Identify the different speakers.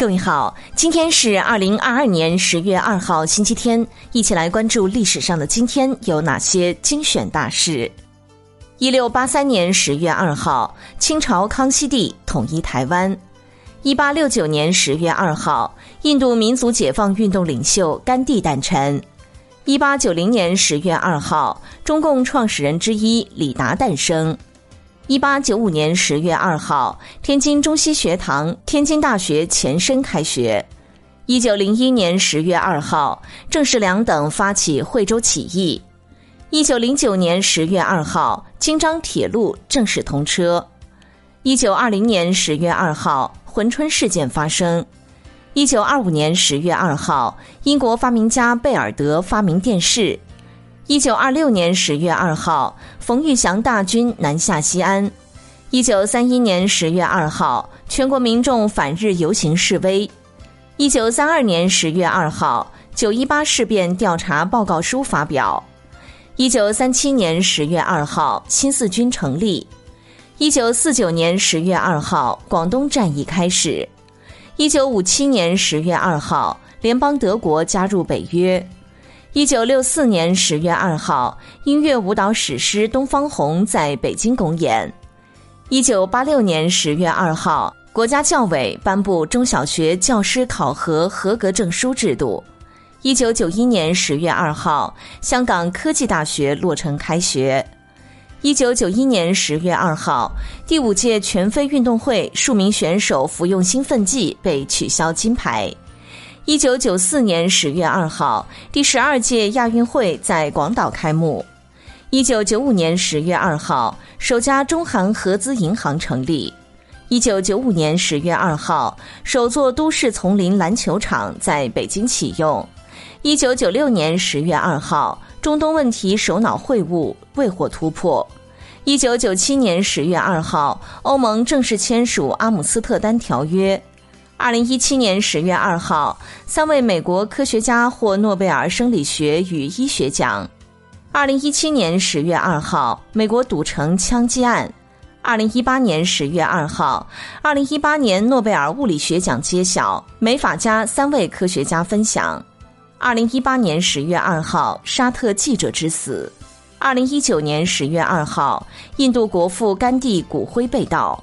Speaker 1: 各位好，今天是二零二二年十月二号，星期天，一起来关注历史上的今天有哪些精选大事。一六八三年十月二号，清朝康熙帝统一台湾。一八六九年十月二号，印度民族解放运动领袖甘地诞辰。一八九零年十月二号，中共创始人之一李达诞生。一八九五年十月二号，天津中西学堂天津大学前身开学。一九零一年十月二号，郑世良等发起惠州起义。一九零九年十月二号，京张铁路正式通车。一九二零年十月二号，珲春事件发生。一九二五年十月二号，英国发明家贝尔德发明电视。一九二六年十月二号，冯玉祥大军南下西安。一九三一年十月二号，全国民众反日游行示威。一九三二年十月二号，九一八事变调查报告书发表。一九三七年十月二号，新四军成立。一九四九年十月二号，广东战役开始。一九五七年十月二号，联邦德国加入北约。一九六四年十月二号，音乐舞蹈史诗《东方红》在北京公演。一九八六年十月二号，国家教委颁布中小学教师考核合格证书制度。一九九一年十月二号，香港科技大学落成开学。一九九一年十月二号，第五届全非运动会数名选手服用兴奋剂被取消金牌。一九九四年十月二号，第十二届亚运会在广岛开幕。一九九五年十月二号，首家中韩合资银行成立。一九九五年十月二号，首座都市丛林篮球场在北京启用。一九九六年十月二号，中东问题首脑会晤未获突破。一九九七年十月二号，欧盟正式签署阿姆斯特丹条约。二零一七年十月二号，三位美国科学家获诺贝尔生理学与医学奖。二零一七年十月二号，美国赌城枪击案。二零一八年十月二号，二零一八年诺贝尔物理学奖揭晓，美法加三位科学家分享。二零一八年十月二号，沙特记者之死。二零一九年十月二号，印度国父甘地骨灰被盗。